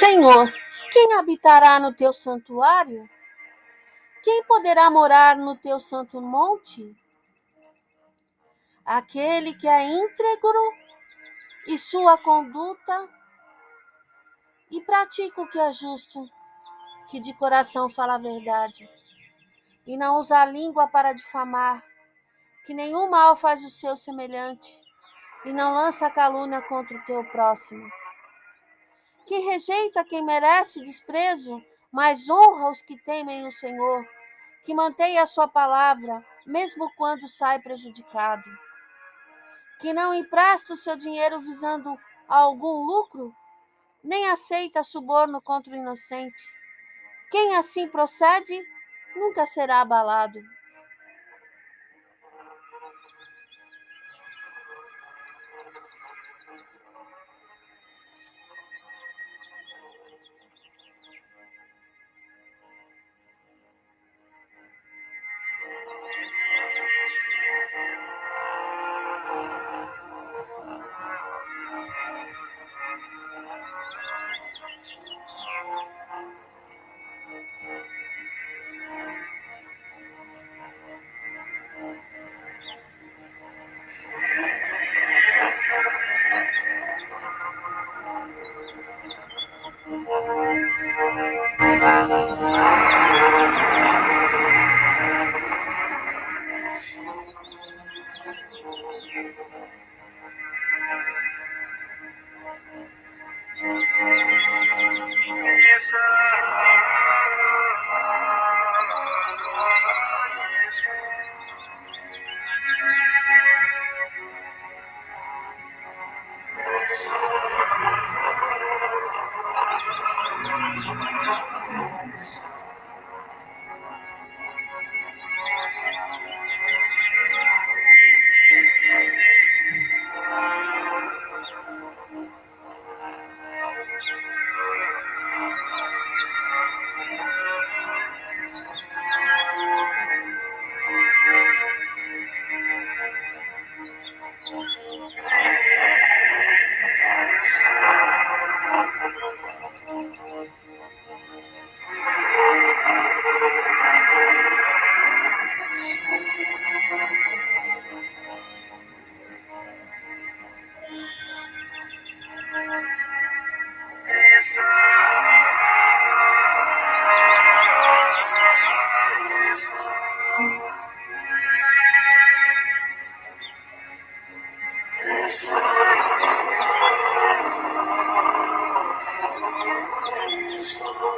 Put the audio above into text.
Senhor, quem habitará no teu santuário? Quem poderá morar no teu santo monte? Aquele que é íntegro e sua conduta e pratica o que é justo, que de coração fala a verdade, e não usa a língua para difamar, que nenhum mal faz o seu semelhante, e não lança calúnia contra o teu próximo que rejeita quem merece desprezo, mas honra os que temem o Senhor, que mantém a sua palavra, mesmo quando sai prejudicado, que não empresta o seu dinheiro visando algum lucro, nem aceita suborno contra o inocente. Quem assim procede nunca será abalado. Yes, sir. Christ.